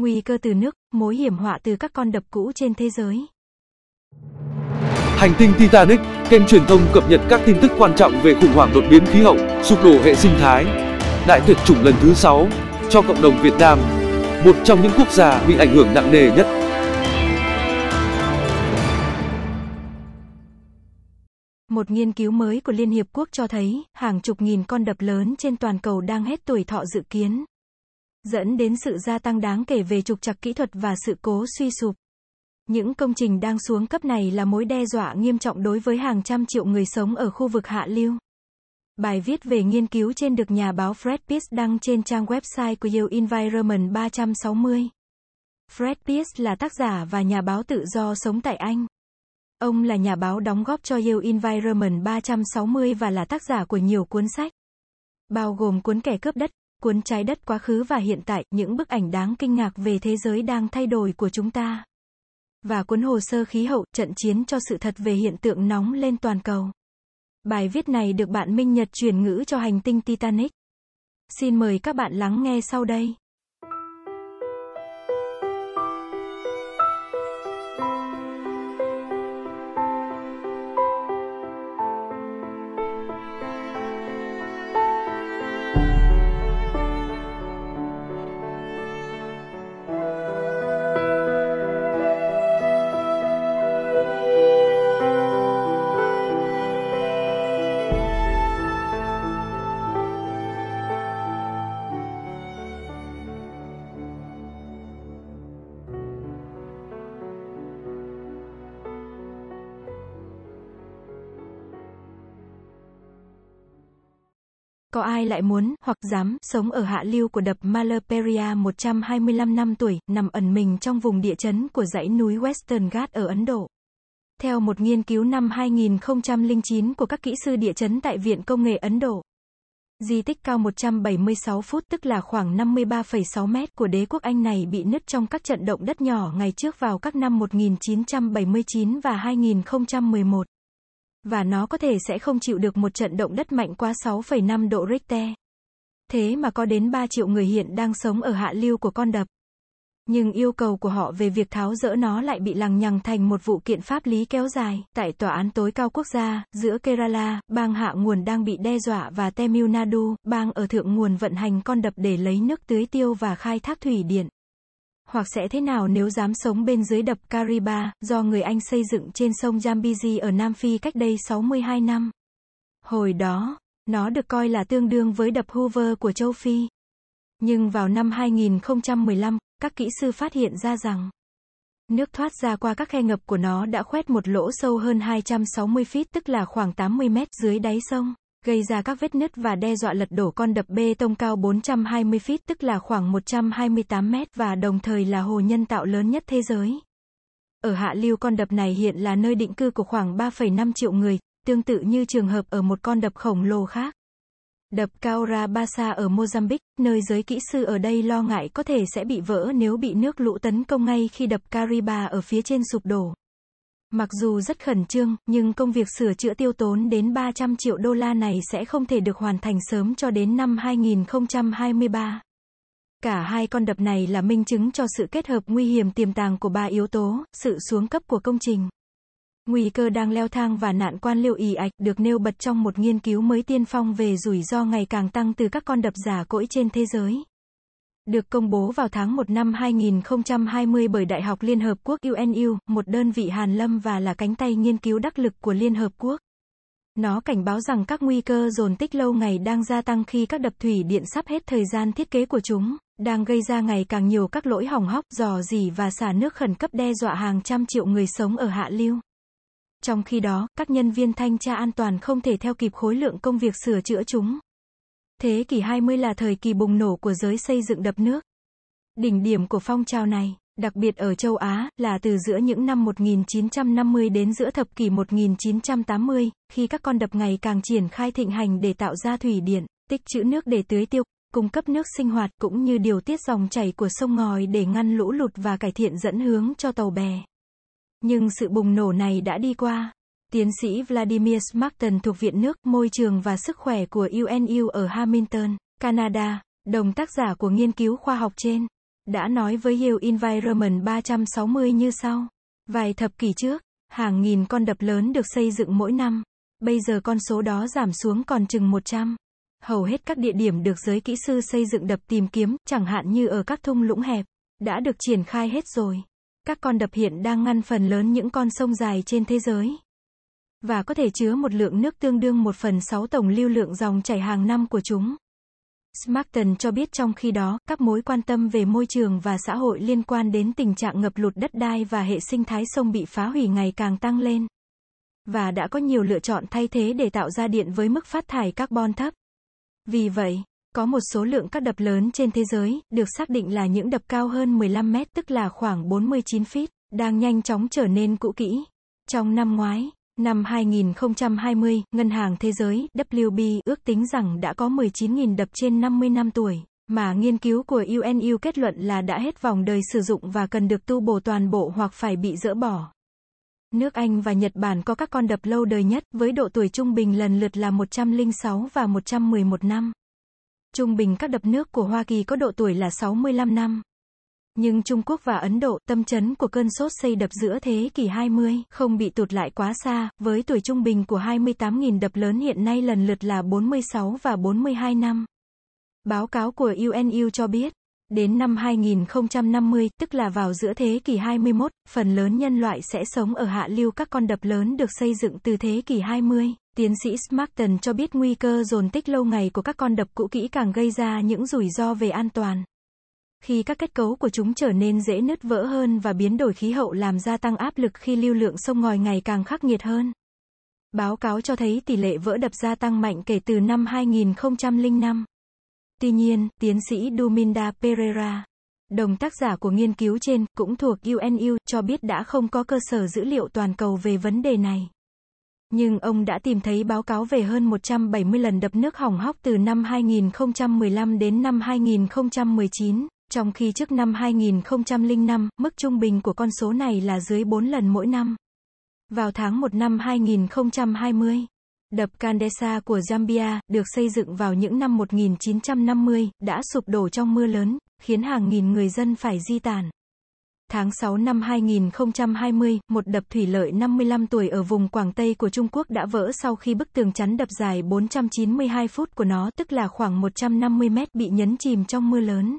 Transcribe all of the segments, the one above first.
Nguy cơ từ nước, mối hiểm họa từ các con đập cũ trên thế giới. Hành tinh Titanic, kênh truyền thông cập nhật các tin tức quan trọng về khủng hoảng đột biến khí hậu, sụp đổ hệ sinh thái. Đại tuyệt chủng lần thứ 6 cho cộng đồng Việt Nam, một trong những quốc gia bị ảnh hưởng nặng nề nhất. Một nghiên cứu mới của Liên Hiệp Quốc cho thấy, hàng chục nghìn con đập lớn trên toàn cầu đang hết tuổi thọ dự kiến, dẫn đến sự gia tăng đáng kể về trục trặc kỹ thuật và sự cố suy sụp. Những công trình đang xuống cấp này là mối đe dọa nghiêm trọng đối với hàng trăm triệu người sống ở khu vực hạ lưu. Bài viết về nghiên cứu trên được nhà báo Fred Pierce đăng trên trang website của Yale Environment 360. Fred Pierce là tác giả và nhà báo tự do sống tại Anh. Ông là nhà báo đóng góp cho Yale Environment 360 và là tác giả của nhiều cuốn sách, bao gồm cuốn Kẻ cướp đất, cuốn Trái đất quá khứ và hiện tại, những bức ảnh đáng kinh ngạc về thế giới đang thay đổi của chúng ta. Và cuốn Hồ sơ khí hậu, trận chiến cho sự thật về hiện tượng nóng lên toàn cầu. Bài viết này được bạn Minh Nhật chuyển ngữ cho hành tinh Titanic. Xin mời các bạn lắng nghe sau đây. Có ai lại muốn, hoặc dám, sống ở hạ lưu của đập Malaperia 125 năm tuổi, nằm ẩn mình trong vùng địa chấn của dãy núi Western Ghats ở Ấn Độ? Theo một nghiên cứu năm 2009 của các kỹ sư địa chấn tại Viện Công nghệ Ấn Độ, di tích cao 176 phút tức là khoảng 53,6 mét của đế quốc Anh này bị nứt trong các trận động đất nhỏ ngày trước vào các năm 1979 và 2011 và nó có thể sẽ không chịu được một trận động đất mạnh quá 6,5 độ Richter. Thế mà có đến 3 triệu người hiện đang sống ở hạ lưu của con đập. Nhưng yêu cầu của họ về việc tháo rỡ nó lại bị lằng nhằng thành một vụ kiện pháp lý kéo dài. Tại tòa án tối cao quốc gia, giữa Kerala, bang hạ nguồn đang bị đe dọa và Tamil Nadu, bang ở thượng nguồn vận hành con đập để lấy nước tưới tiêu và khai thác thủy điện hoặc sẽ thế nào nếu dám sống bên dưới đập Kariba, do người Anh xây dựng trên sông Zambezi ở Nam Phi cách đây 62 năm. Hồi đó, nó được coi là tương đương với đập Hoover của châu Phi. Nhưng vào năm 2015, các kỹ sư phát hiện ra rằng nước thoát ra qua các khe ngập của nó đã khoét một lỗ sâu hơn 260 feet tức là khoảng 80 mét dưới đáy sông gây ra các vết nứt và đe dọa lật đổ con đập bê tông cao 420 feet tức là khoảng 128 mét và đồng thời là hồ nhân tạo lớn nhất thế giới. Ở hạ lưu con đập này hiện là nơi định cư của khoảng 3,5 triệu người, tương tự như trường hợp ở một con đập khổng lồ khác. Đập Caora Basa ở Mozambique, nơi giới kỹ sư ở đây lo ngại có thể sẽ bị vỡ nếu bị nước lũ tấn công ngay khi đập Cariba ở phía trên sụp đổ. Mặc dù rất khẩn trương, nhưng công việc sửa chữa tiêu tốn đến 300 triệu đô la này sẽ không thể được hoàn thành sớm cho đến năm 2023. Cả hai con đập này là minh chứng cho sự kết hợp nguy hiểm tiềm tàng của ba yếu tố, sự xuống cấp của công trình. Nguy cơ đang leo thang và nạn quan liêu ì ạch được nêu bật trong một nghiên cứu mới tiên phong về rủi ro ngày càng tăng từ các con đập giả cỗi trên thế giới được công bố vào tháng 1 năm 2020 bởi Đại học Liên Hợp Quốc UNU, một đơn vị hàn lâm và là cánh tay nghiên cứu đắc lực của Liên Hợp Quốc. Nó cảnh báo rằng các nguy cơ dồn tích lâu ngày đang gia tăng khi các đập thủy điện sắp hết thời gian thiết kế của chúng, đang gây ra ngày càng nhiều các lỗi hỏng hóc, dò dỉ và xả nước khẩn cấp đe dọa hàng trăm triệu người sống ở hạ lưu. Trong khi đó, các nhân viên thanh tra an toàn không thể theo kịp khối lượng công việc sửa chữa chúng. Thế kỷ 20 là thời kỳ bùng nổ của giới xây dựng đập nước. Đỉnh điểm của phong trào này, đặc biệt ở châu Á, là từ giữa những năm 1950 đến giữa thập kỷ 1980, khi các con đập ngày càng triển khai thịnh hành để tạo ra thủy điện, tích trữ nước để tưới tiêu, cung cấp nước sinh hoạt cũng như điều tiết dòng chảy của sông ngòi để ngăn lũ lụt và cải thiện dẫn hướng cho tàu bè. Nhưng sự bùng nổ này đã đi qua. Tiến sĩ Vladimir Smarten thuộc Viện Nước, Môi trường và Sức khỏe của UNU ở Hamilton, Canada, đồng tác giả của nghiên cứu khoa học trên, đã nói với Yale Environment 360 như sau. Vài thập kỷ trước, hàng nghìn con đập lớn được xây dựng mỗi năm. Bây giờ con số đó giảm xuống còn chừng 100. Hầu hết các địa điểm được giới kỹ sư xây dựng đập tìm kiếm, chẳng hạn như ở các thung lũng hẹp, đã được triển khai hết rồi. Các con đập hiện đang ngăn phần lớn những con sông dài trên thế giới. Và có thể chứa một lượng nước tương đương 1 phần 6 tổng lưu lượng dòng chảy hàng năm của chúng. Smarton cho biết trong khi đó, các mối quan tâm về môi trường và xã hội liên quan đến tình trạng ngập lụt đất đai và hệ sinh thái sông bị phá hủy ngày càng tăng lên. Và đã có nhiều lựa chọn thay thế để tạo ra điện với mức phát thải carbon thấp. Vì vậy, có một số lượng các đập lớn trên thế giới, được xác định là những đập cao hơn 15 mét tức là khoảng 49 feet, đang nhanh chóng trở nên cũ kỹ. Trong năm ngoái, năm 2020, Ngân hàng Thế giới, WB, ước tính rằng đã có 19.000 đập trên 50 năm tuổi, mà nghiên cứu của UNU kết luận là đã hết vòng đời sử dụng và cần được tu bổ toàn bộ hoặc phải bị dỡ bỏ. Nước Anh và Nhật Bản có các con đập lâu đời nhất, với độ tuổi trung bình lần lượt là 106 và 111 năm. Trung bình các đập nước của Hoa Kỳ có độ tuổi là 65 năm. Nhưng Trung Quốc và Ấn Độ, tâm chấn của cơn sốt xây đập giữa thế kỷ 20, không bị tụt lại quá xa, với tuổi trung bình của 28.000 đập lớn hiện nay lần lượt là 46 và 42 năm. Báo cáo của UNU cho biết, đến năm 2050, tức là vào giữa thế kỷ 21, phần lớn nhân loại sẽ sống ở hạ lưu các con đập lớn được xây dựng từ thế kỷ 20. Tiến sĩ Smarton cho biết nguy cơ dồn tích lâu ngày của các con đập cũ kỹ càng gây ra những rủi ro về an toàn. Khi các kết cấu của chúng trở nên dễ nứt vỡ hơn và biến đổi khí hậu làm gia tăng áp lực khi lưu lượng sông ngòi ngày càng khắc nghiệt hơn. Báo cáo cho thấy tỷ lệ vỡ đập gia tăng mạnh kể từ năm 2005. Tuy nhiên, tiến sĩ Duminda Pereira, đồng tác giả của nghiên cứu trên, cũng thuộc UNU, cho biết đã không có cơ sở dữ liệu toàn cầu về vấn đề này. Nhưng ông đã tìm thấy báo cáo về hơn 170 lần đập nước hỏng hóc từ năm 2015 đến năm 2019, trong khi trước năm 2005, mức trung bình của con số này là dưới 4 lần mỗi năm. Vào tháng 1 năm 2020, đập Kandesa của Zambia, được xây dựng vào những năm 1950, đã sụp đổ trong mưa lớn, khiến hàng nghìn người dân phải di tản. Tháng 6 năm 2020, một đập thủy lợi 55 tuổi ở vùng Quảng Tây của Trung Quốc đã vỡ sau khi bức tường chắn đập dài 492 phút của nó, tức là khoảng 150 mét bị nhấn chìm trong mưa lớn.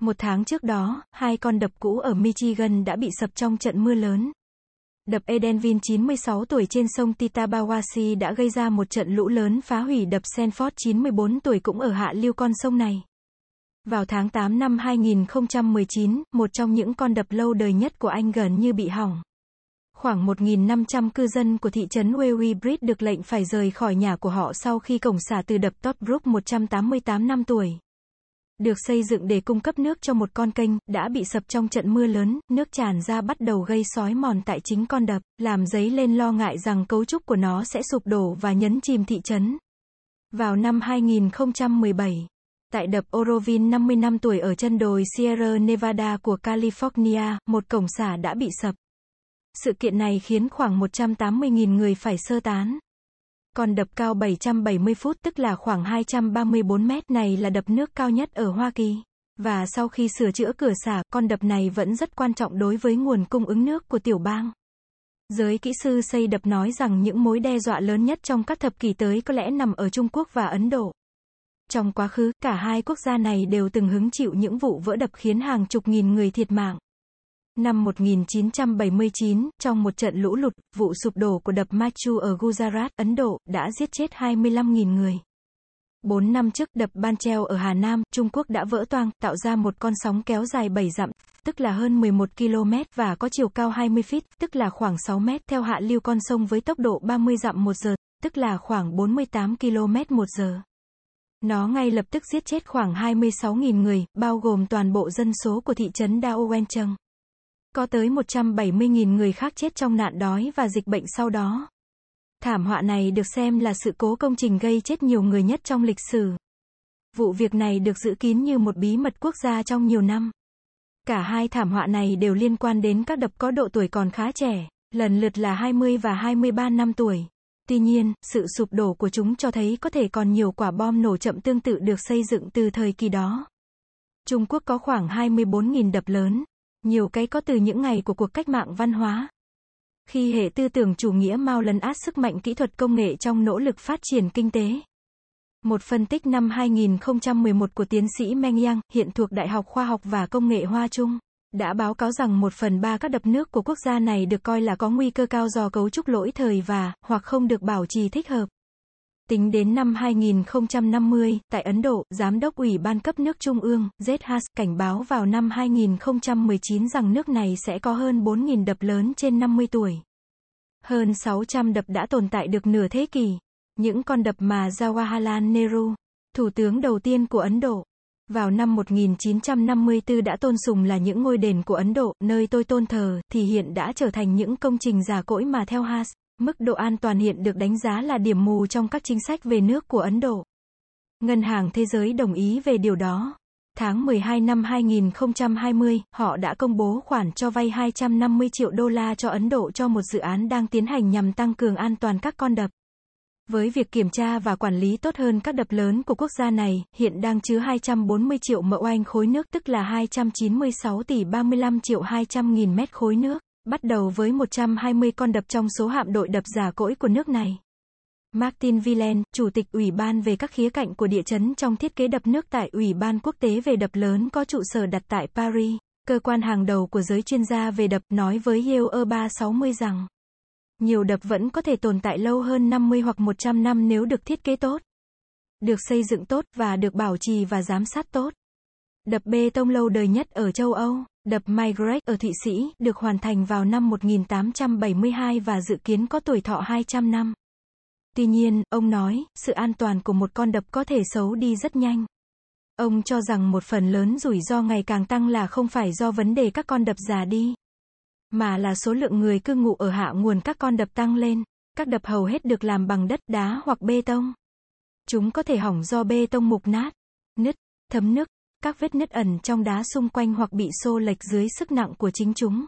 Một tháng trước đó, hai con đập cũ ở Michigan đã bị sập trong trận mưa lớn. Đập Edenville 96 tuổi trên sông Titabawasi đã gây ra một trận lũ lớn phá hủy đập Sanford 94 tuổi cũng ở hạ lưu con sông này. Vào tháng 8 năm 2019, một trong những con đập lâu đời nhất của Anh gần như bị hỏng. Khoảng 1.500 cư dân của thị trấn Wewe Bridge được lệnh phải rời khỏi nhà của họ sau khi cổng xả từ đập Totbrook 188 năm tuổi. Được xây dựng để cung cấp nước cho một con kênh, đã bị sập trong trận mưa lớn, nước tràn ra bắt đầu gây sói mòn tại chính con đập, làm dấy lên lo ngại rằng cấu trúc của nó sẽ sụp đổ và nhấn chìm thị trấn. Vào năm 2017, Tại đập Oroville 50 năm tuổi ở chân đồi Sierra Nevada của California, một cổng xả đã bị sập. Sự kiện này khiến khoảng 180.000 người phải sơ tán. Còn đập cao 770 phút tức là khoảng 234 mét này là đập nước cao nhất ở Hoa Kỳ. Và sau khi sửa chữa cửa xả, con đập này vẫn rất quan trọng đối với nguồn cung ứng nước của tiểu bang. Giới kỹ sư xây đập nói rằng những mối đe dọa lớn nhất trong các thập kỷ tới có lẽ nằm ở Trung Quốc và Ấn Độ. Trong quá khứ, cả hai quốc gia này đều từng hứng chịu những vụ vỡ đập khiến hàng chục nghìn người thiệt mạng. Năm 1979, trong một trận lũ lụt, vụ sụp đổ của đập Machu ở Gujarat, Ấn Độ, đã giết chết 25.000 người. Bốn năm trước, đập Banchel ở Hà Nam, Trung Quốc đã vỡ toang, tạo ra một con sóng kéo dài 7 dặm, tức là hơn 11 km và có chiều cao 20 feet, tức là khoảng 6 mét theo hạ lưu con sông với tốc độ 30 dặm một giờ, tức là khoảng 48 km một giờ. Nó ngay lập tức giết chết khoảng 26.000 người, bao gồm toàn bộ dân số của thị trấn Dao Wencheng. Có tới 170.000 người khác chết trong nạn đói và dịch bệnh sau đó. Thảm họa này được xem là sự cố công trình gây chết nhiều người nhất trong lịch sử. Vụ việc này được giữ kín như một bí mật quốc gia trong nhiều năm. Cả hai thảm họa này đều liên quan đến các đập có độ tuổi còn khá trẻ, lần lượt là 20 và 23 năm tuổi. Tuy nhiên, sự sụp đổ của chúng cho thấy có thể còn nhiều quả bom nổ chậm tương tự được xây dựng từ thời kỳ đó. Trung Quốc có khoảng 24.000 đập lớn, nhiều cái có từ những ngày của cuộc cách mạng văn hóa. Khi hệ tư tưởng chủ nghĩa Mao lấn át sức mạnh kỹ thuật công nghệ trong nỗ lực phát triển kinh tế. Một phân tích năm 2011 của tiến sĩ Meng Yang, hiện thuộc Đại học Khoa học và Công nghệ Hoa Trung, đã báo cáo rằng một phần ba các đập nước của quốc gia này được coi là có nguy cơ cao do cấu trúc lỗi thời và, hoặc không được bảo trì thích hợp. Tính đến năm 2050, tại Ấn Độ, Giám đốc Ủy ban cấp nước Trung ương, ZHAS, cảnh báo vào năm 2019 rằng nước này sẽ có hơn 4.000 đập lớn trên 50 tuổi. Hơn 600 đập đã tồn tại được nửa thế kỷ. Những con đập mà Jawaharlal Nehru, thủ tướng đầu tiên của Ấn Độ, vào năm 1954 đã tôn sùng là những ngôi đền của Ấn Độ, nơi tôi tôn thờ, thì hiện đã trở thành những công trình giả cỗi mà theo Haas, mức độ an toàn hiện được đánh giá là điểm mù trong các chính sách về nước của Ấn Độ. Ngân hàng Thế giới đồng ý về điều đó. Tháng 12 năm 2020, họ đã công bố khoản cho vay 250 triệu đô la cho Ấn Độ cho một dự án đang tiến hành nhằm tăng cường an toàn các con đập. Với việc kiểm tra và quản lý tốt hơn các đập lớn của quốc gia này, hiện đang chứa 240 triệu mẫu anh khối nước tức là 296 tỷ 35 triệu 200 nghìn mét khối nước, bắt đầu với 120 con đập trong số hạm đội đập giả cỗi của nước này. Martin Villen, Chủ tịch Ủy ban về các khía cạnh của địa chấn trong thiết kế đập nước tại Ủy ban quốc tế về đập lớn có trụ sở đặt tại Paris, cơ quan hàng đầu của giới chuyên gia về đập, nói với Yale 360 rằng nhiều đập vẫn có thể tồn tại lâu hơn 50 hoặc 100 năm nếu được thiết kế tốt, được xây dựng tốt và được bảo trì và giám sát tốt. Đập bê tông lâu đời nhất ở châu Âu, đập Maigrek ở Thụy Sĩ, được hoàn thành vào năm 1872 và dự kiến có tuổi thọ 200 năm. Tuy nhiên, ông nói, sự an toàn của một con đập có thể xấu đi rất nhanh. Ông cho rằng một phần lớn rủi ro ngày càng tăng là không phải do vấn đề các con đập già đi, mà là số lượng người cư ngụ ở hạ nguồn các con đập tăng lên. Các đập hầu hết được làm bằng đất, đá hoặc bê tông. Chúng có thể hỏng do bê tông mục nát, nứt, thấm nước, các vết nứt ẩn trong đá xung quanh hoặc bị xô lệch dưới sức nặng của chính chúng.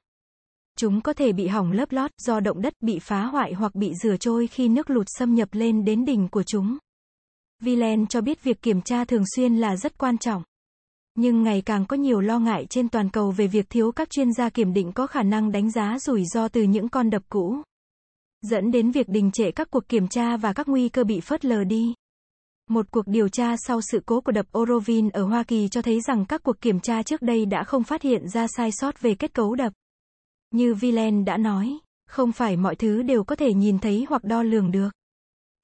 Chúng có thể bị hỏng lớp lót do động đất bị phá hoại hoặc bị rửa trôi khi nước lụt xâm nhập lên đến đỉnh của chúng. Vilen cho biết việc kiểm tra thường xuyên là rất quan trọng. Nhưng ngày càng có nhiều lo ngại trên toàn cầu về việc thiếu các chuyên gia kiểm định có khả năng đánh giá rủi ro từ những con đập cũ. Dẫn đến việc đình trệ các cuộc kiểm tra và các nguy cơ bị phớt lờ đi. Một cuộc điều tra sau sự cố của đập Oroville ở Hoa Kỳ cho thấy rằng các cuộc kiểm tra trước đây đã không phát hiện ra sai sót về kết cấu đập. Như Villain đã nói, không phải mọi thứ đều có thể nhìn thấy hoặc đo lường được.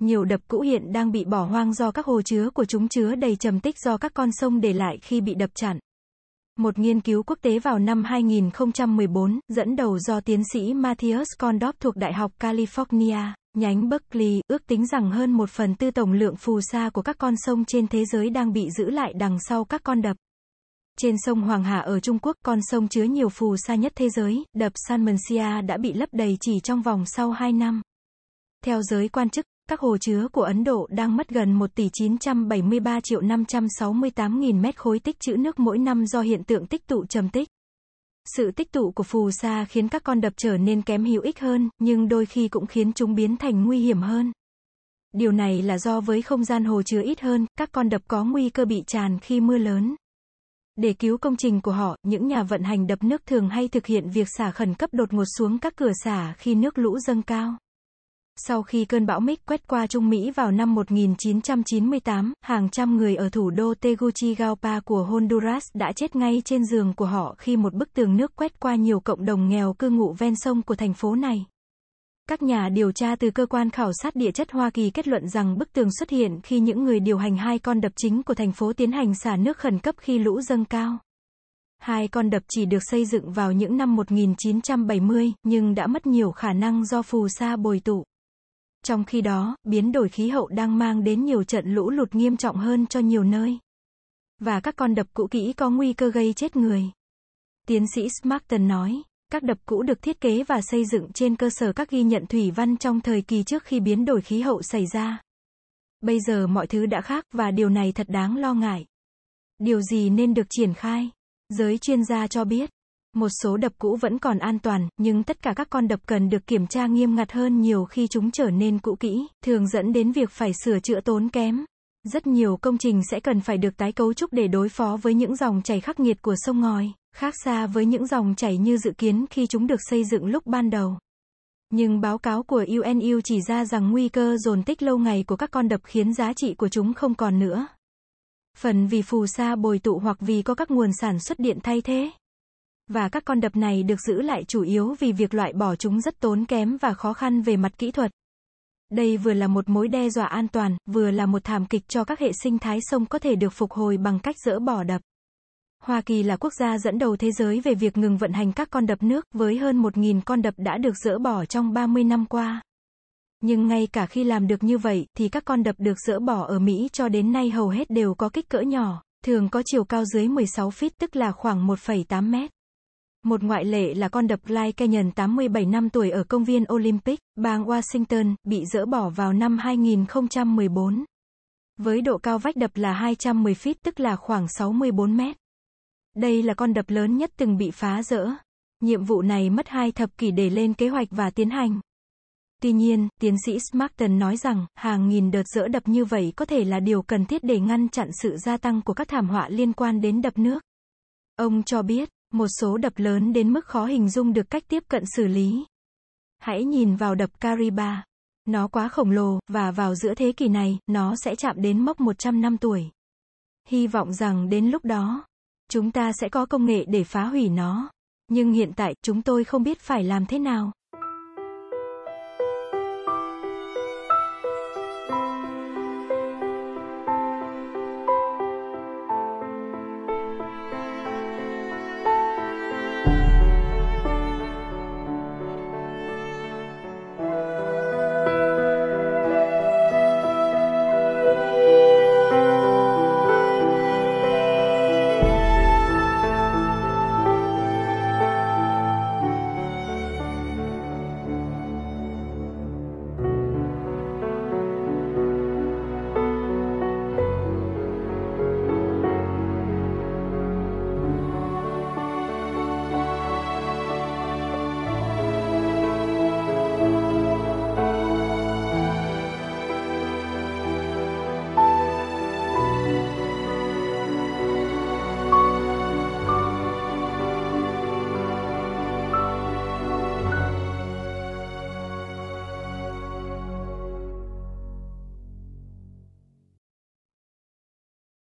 Nhiều đập cũ hiện đang bị bỏ hoang do các hồ chứa của chúng chứa đầy trầm tích do các con sông để lại khi bị đập chặn. Một nghiên cứu quốc tế vào năm 2014, dẫn đầu do tiến sĩ Matthias Kondorf thuộc Đại học California, nhánh Berkeley, ước tính rằng hơn một phần tư tổng lượng phù sa của các con sông trên thế giới đang bị giữ lại đằng sau các con đập. Trên sông Hoàng Hà ở Trung Quốc, con sông chứa nhiều phù sa nhất thế giới, đập Salmonsia đã bị lấp đầy chỉ trong vòng sau 2 năm. Theo giới quan chức, các hồ chứa của Ấn Độ đang mất gần 1 tỷ 973 triệu 568 nghìn mét khối tích trữ nước mỗi năm do hiện tượng tích tụ trầm tích. Sự tích tụ của phù sa khiến các con đập trở nên kém hữu ích hơn, nhưng đôi khi cũng khiến chúng biến thành nguy hiểm hơn. Điều này là do với không gian hồ chứa ít hơn, các con đập có nguy cơ bị tràn khi mưa lớn. Để cứu công trình của họ, những nhà vận hành đập nước thường hay thực hiện việc xả khẩn cấp đột ngột xuống các cửa xả khi nước lũ dâng cao. Sau khi cơn bão Mick quét qua Trung Mỹ vào năm 1998, hàng trăm người ở thủ đô Tegucigalpa của Honduras đã chết ngay trên giường của họ khi một bức tường nước quét qua nhiều cộng đồng nghèo cư ngụ ven sông của thành phố này. Các nhà điều tra từ cơ quan khảo sát địa chất Hoa Kỳ kết luận rằng bức tường xuất hiện khi những người điều hành hai con đập chính của thành phố tiến hành xả nước khẩn cấp khi lũ dâng cao. Hai con đập chỉ được xây dựng vào những năm 1970, nhưng đã mất nhiều khả năng do phù sa bồi tụ. Trong khi đó, biến đổi khí hậu đang mang đến nhiều trận lũ lụt nghiêm trọng hơn cho nhiều nơi. Và các con đập cũ kỹ có nguy cơ gây chết người. Tiến sĩ Smarton nói, các đập cũ được thiết kế và xây dựng trên cơ sở các ghi nhận thủy văn trong thời kỳ trước khi biến đổi khí hậu xảy ra. Bây giờ mọi thứ đã khác và điều này thật đáng lo ngại. Điều gì nên được triển khai? Giới chuyên gia cho biết, một số đập cũ vẫn còn an toàn, nhưng tất cả các con đập cần được kiểm tra nghiêm ngặt hơn nhiều khi chúng trở nên cũ kỹ, thường dẫn đến việc phải sửa chữa tốn kém. Rất nhiều công trình sẽ cần phải được tái cấu trúc để đối phó với những dòng chảy khắc nghiệt của sông ngòi, khác xa với những dòng chảy như dự kiến khi chúng được xây dựng lúc ban đầu. Nhưng báo cáo của UNU chỉ ra rằng nguy cơ dồn tích lâu ngày của các con đập khiến giá trị của chúng không còn nữa. Phần vì phù sa bồi tụ hoặc vì có các nguồn sản xuất điện thay thế. Và các con đập này được giữ lại chủ yếu vì việc loại bỏ chúng rất tốn kém và khó khăn về mặt kỹ thuật. Đây vừa là một mối đe dọa an toàn, vừa là một thảm kịch cho các hệ sinh thái sông có thể được phục hồi bằng cách dỡ bỏ đập. Hoa Kỳ là quốc gia dẫn đầu thế giới về việc ngừng vận hành các con đập nước, với hơn 1.000 con đập đã được dỡ bỏ trong 30 năm qua. Nhưng ngay cả khi làm được như vậy, thì các con đập được dỡ bỏ ở Mỹ cho đến nay hầu hết đều có kích cỡ nhỏ, thường có chiều cao dưới 16 feet tức là khoảng 1,8 mét. Một ngoại lệ là con đập Gly Canyon 87 năm tuổi ở công viên Olympic, bang Washington, bị dỡ bỏ vào năm 2014. Với độ cao vách đập là 210 feet tức là khoảng 64 mét. Đây là con đập lớn nhất từng bị phá rỡ. Nhiệm vụ này mất hai thập kỷ để lên kế hoạch và tiến hành. Tuy nhiên, tiến sĩ Smarton nói rằng, hàng nghìn đợt dỡ đập như vậy có thể là điều cần thiết để ngăn chặn sự gia tăng của các thảm họa liên quan đến đập nước. Ông cho biết, một số đập lớn đến mức khó hình dung được cách tiếp cận xử lý. Hãy nhìn vào đập Kariba. Nó quá khổng lồ, và vào giữa thế kỷ này, nó sẽ chạm đến mốc 100 năm tuổi. Hy vọng rằng đến lúc đó, chúng ta sẽ có công nghệ để phá hủy nó. Nhưng hiện tại, chúng tôi không biết phải làm thế nào.